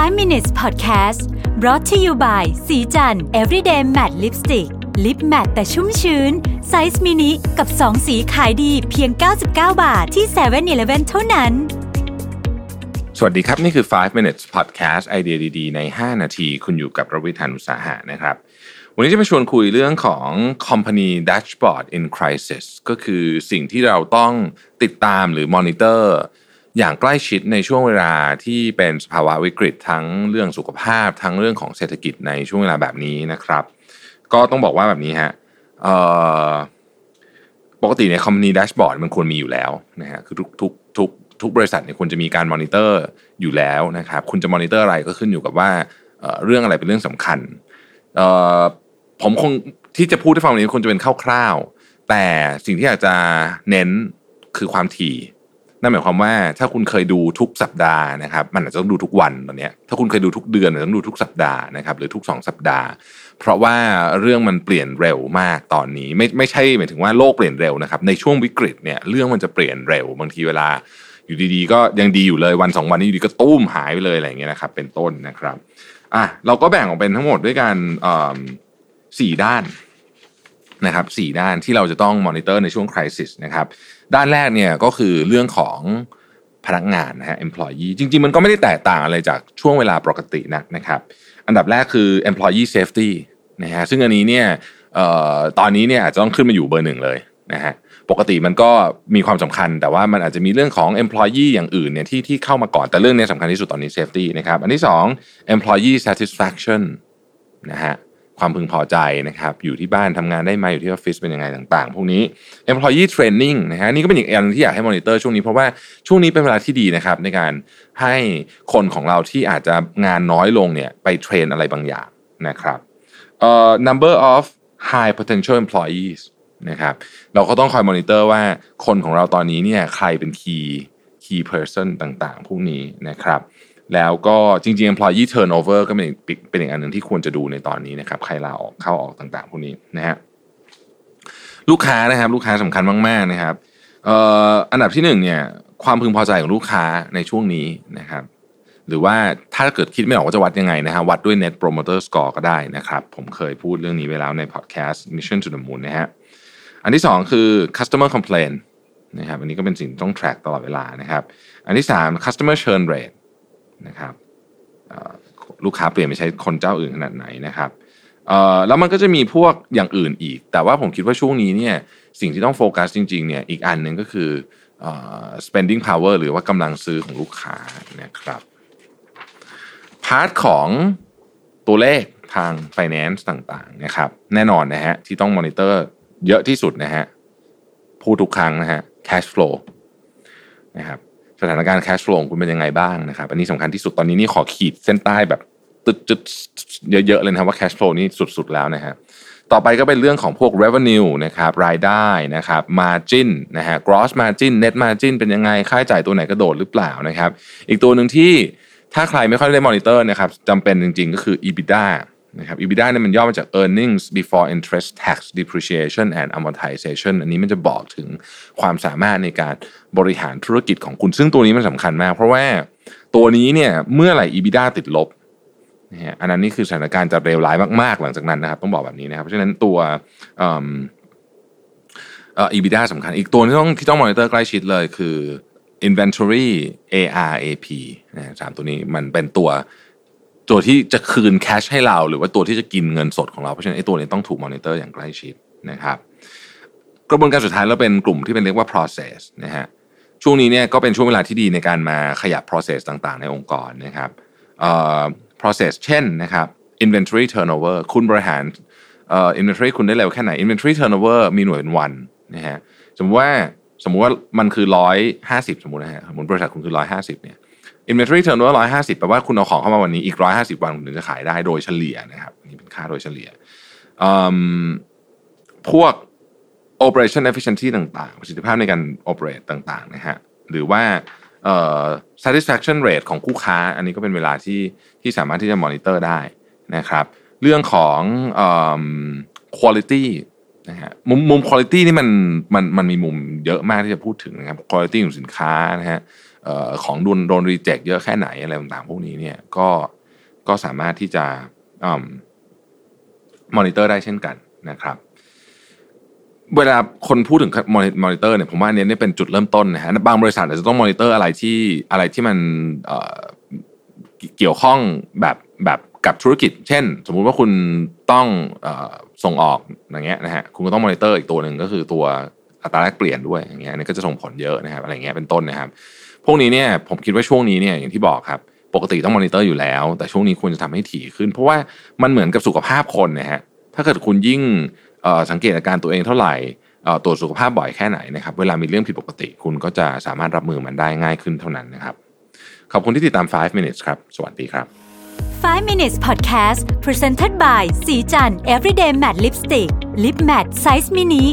5 minutes podcast brought to you by ศรีจันทร์ everyday matte lipstick lip matte แต่ชุ่มชื้น ไซส์มินิกับ 2 สีขายดีเพียง 99 บาทที่7-Eleven เท่านั้น สวัสดีครับ นี่คือ 5 minutes podcast ไอเดียดีๆ ใน 5 นาที คุณอยู่กับรวิศ หาญอุตสาหะนะครับ วันนี้จะมาชวนคุยเรื่องของ company dashboard in crisis ก็คือสิ่งที่เราต้องติดตามหรือ monitor อย่างใกล้ชิดในช่วงเวลาที่เป็นสภาวะวิกฤตทั้งเรื่องสุขภาพ ทั้งเรื่องของเศรษฐกิจในช่วงเวลาแบบนี้นะครับ ก็ต้องบอกว่าแบบนี้ฮะปกติใน company dashboard มันควรมีอยู่แล้วนะฮะคือทุกทุกทุกทุกบริษัทเนี่ยควรจะมีการมอนิเตอร์อยู่แล้วนะครับคุณจะมอนิเตอร์อะไรก็ขึ้นอยู่กับว่าเรื่องอะไรเป็นเรื่องสำคัญผมคงที่จะพูดให้ฟังวันนี้คงจะเป็นคร่าวๆแต่สิ่งที่อยากจะเน้นคือความถี่ นั่นหมายความว่าถ้าคุณเคยดูทุกสัปดาห์นะครับ มันอาจจะต้องดูทุกวันตอนนี้ถ้าคุณเคยดูทุกเดือนต้องดูทุกสัปดาห์นะครับหรือทุก 2 สัปดาห์ เพราะว่าเรื่องมันเปลี่ยนเร็วมากตอนนี้ ไม่ไม่ใช่หมายถึงว่าโลกเปลี่ยนเร็วนะครับในช่วงวิกฤตเนี่ยเรื่องมันจะเปลี่ยนเร็วบางทีเวลาอยู่ดีๆ ก็ยังดีอยู่เลยวันสองวันนี้อยู่ดีก็ตุ้มหายไปเลยอะไรอย่างเงี้ยนะครับเป็นต้นนะครับอะเราก็แบ่งออกเป็นทั้งหมดด้วยกันสี่ด้าน นะครับสี่ด้านที่เราจะต้องมอนิเตอร์ในช่วงคริสิสนะครับด้านแรกเนี่ยก็คือเรื่องของพนักงานนะฮะ employee จริง ๆ มันก็ไม่ได้แตกต่างอะไรจากช่วงเวลาปกตินะนะครับอันดับแรกคือ employee safety นะฮะซึ่งอันนี้เนี่ยตอนนี้เนี่ยอาจจะต้องขึ้นมาอยู่เบอร์หนึ่งเลยนะฮะปกติมันก็มีความสำคัญ แต่ว่ามันอาจจะมีเรื่องของ employee อย่างอื่นเนี่ยที่ที่เข้ามาก่อนแต่เรื่องนี้สำคัญที่สุดตอนนี้ safety นะครับอันที่ 2 employee satisfaction นะฮะ ความพึงพอใจนะครับ อยู่ที่บ้านทำงานได้ไหมอยู่ที่ออฟฟิศเป็นยังไงต่างๆ พวกนี้ employee training นะฮะนี่ก็เป็นอีกอันที่อยากให้มอนิเตอร์ช่วงนี้ เพราะว่าช่วงนี้เป็นเวลาที่ดีนะครับ ในการให้คนของเราที่อาจจะงานน้อยลงเนี่ยไป train อะไรบางอย่างนะครับเอ่อ number of high potential employees นะครับเราก็ต้องคอยมอนิเตอร์ว่าคนของเราตอนนี้เนี่ยใครเป็น key key person ต่างๆ พวกนี้นะครับ แล้วก็จริงๆ employee turnover ก็เป็นเป็นอีกอันหนึ่งที่ควรจะดูในตอนนี้นะครับ ใครลาออกเข้าออกต่างๆพวกนี้นะฮะลูกค้านะครับ ลูกค้าสำคัญมากๆนะครับอันดับที่หนึ่งเนี่ยความพึงพอใจของลูกค้าในช่วงนี้นะครับ หรือว่าถ้าเกิดคิดไม่ออกว่าจะวัดยังไงนะฮะวัดด้วย net promoter score ก็ได้นะครับ ผมเคยพูดเรื่องนี้ไว้แล้วใน podcast mission to the moon นะฮะอันที่สองคือ customer complaint นะครับอันนี้ก็เป็นสิ่งต้อง track ตลอดเวลานะครับ อันที่สาม customer churn rate นะครับลูกค้าเปลี่ยนไปใช้คนเจ้าอื่นขนาดไหนนะครับแล้วมันก็จะมีพวกอย่างอื่นอีก แต่ว่าผมคิดว่าช่วงนี้เนี่ยสิ่งที่ต้องโฟกัสจริงๆเนี่ยอีกอันหนึ่งก็คือ spending power หรือว่ากำลังซื้อของลูกค้านะครับพาร์ทของตัวเลขทาง finance ต่างๆนะครับแน่นอนนะฮะที่ต้องมอนิเตอร์เยอะที่สุดนะฮะพูดทุกครั้งนะฮะ cash flow นะครับ สถานการณ์ cash flow คุณเป็นยังไงบ้างนะครับ อันนี้สำคัญที่สุดตอนนี้นี่ขอขีดเส้นใต้แบบตึดจุดเยอะๆเลยนะครับว่า cash flow นี่สุดๆแล้วนะฮะต่อไปก็เป็นเรื่องของพวก revenue นะครับรายได้นะครับ margin นะฮะ gross margin net margin เป็นยังไงค่าใช้จ่ายตัวไหนกระโดดหรือเปล่านะครับ อีกตัวหนึ่งที่ถ้าใครไม่ค่อยได้มอนิเตอร์นะครับจำเป็นจริงๆ ก็คือ EBITDA นะครับ EBITDA เนี่ยมันย่อมาจาก earnings before interest tax depreciation and amortization อันนี้มันจะบอกถึงความสามารถในการบริหารธุรกิจของคุณ ซึ่งตัวนี้มันสำคัญมาก เพราะว่าตัวนี้เนี่ยเมื่อไหร่ EBITDA ติดลบนะฮะอันนั้นนี่คือสถานการณ์จะเลวร้ายมาก ๆ หลังจากนั้นนะครับ ต้องบอกแบบนี้นะครับ เพราะฉะนั้นตัวเอ่อ EBITDA สำคัญ อีกตัวที่ต้องที่ต้องมอนิเตอร์ใกล้ชิดเลยคือ inventory ARAP นะสามตัวนี้มันเป็นตัว ตัวที่จะคืนแคชให้เรา หรือว่าตัวที่จะกินเงินสดของเราเพราะฉะนั้นไอ้ตัวนี้ต้องถูกมอนิเตอร์อย่างใกล้ชิดนะครับ กระบวนการสุดท้ายเราเป็นกลุ่มที่เป็นเรียกว่า process นะฮะช่วงนี้เนี่ยก็เป็นช่วงเวลาที่ดีในการมาขยับ process ต่างๆ ในองค์กรนะครับเอ่อ process เช่นนะครับ inventory turnover คุณบริหารเอ่อ inventory คุณได้เร็วแค่ไหน inventory turnover มีหน่วยเป็นวันนะฮะสมมติว่าสมมติว่ามันคือร้อยห้าสิบสมมตินะฮะสมมติบริษัทคุณคือร้อยห้าสิบเนี่ย inventory turnover ร้อยห้าสิบแปลว่าคุณเอาของเข้ามาวันนี้อีกร้อยห้าสิบวันคุณถึงจะขายได้โดยเฉลี่ยนะครับนี่เป็นค่าโดยเฉลี่ยพวก operation efficiency ต่างๆประสิทธิภาพในการ operate ต่างๆนะฮะหรือว่า satisfaction rate ของคู่ค้า อันนี้ก็เป็นเวลาที่ที่สามารถที่จะ monitor ได้นะครับ เรื่องของ quality นะฮะมุมมุมคุณภาพนี่มันมันมันมีมุมเยอะมากที่จะพูดถึงนะครับคุณภาพของสินค้านะฮะ ของโดนโดน reject เยอะแค่ไหนอะไรต่างๆ พวกนี้เนี่ยก็ก็สามารถที่จะมอนิเตอร์ได้เช่นกันนะครับ เวลาคนพูดถึงมอนิเตอร์เนี่ยผมว่าอันนี้เป็นจุดเริ่มต้นนะฮะบางบริษัทอาจจะต้องมอนิเตอร์อะไรที่อะไรที่มันเกี่ยวข้องแบบแบบกับธุรกิจ เช่น สมมุติว่าคุณต้องเอ่อส่งออกอย่างเงี้ยนะฮะคุณก็ต้องมอนิเตอร์อีกตัวหนึ่งก็คือตัวอัตราแลกเปลี่ยนด้วยอย่างเงี้ยนี่ก็จะส่งผลเยอะนะครับอะไรเงี้ยเป็นต้นนะครับ พวกนี้เนี่ยผมคิดว่าช่วงนี้เนี่ยอย่างที่บอกครับปกติต้องมอนิเตอร์อยู่แล้ว แต่ช่วงนี้ควรจะทำให้ถี่ขึ้น เพราะว่ามันเหมือนกับสุขภาพคนนะฮะถ้าเกิดคุณยิ่งสังเกตอาการตัวเองเท่าไหร่ตรวจสุขภาพบ่อยแค่ไหนนะครับเวลามีเรื่องผิดปกติ คุณก็จะสามารถรับมือมันได้ง่ายขึ้นเท่านั้นนะครับ ขอบคุณที่ติดตาม 5 minutes ครับ สวัสดีครับ 5 minutes podcast presented by สีจัน everyday matte lipstick lip matte size mini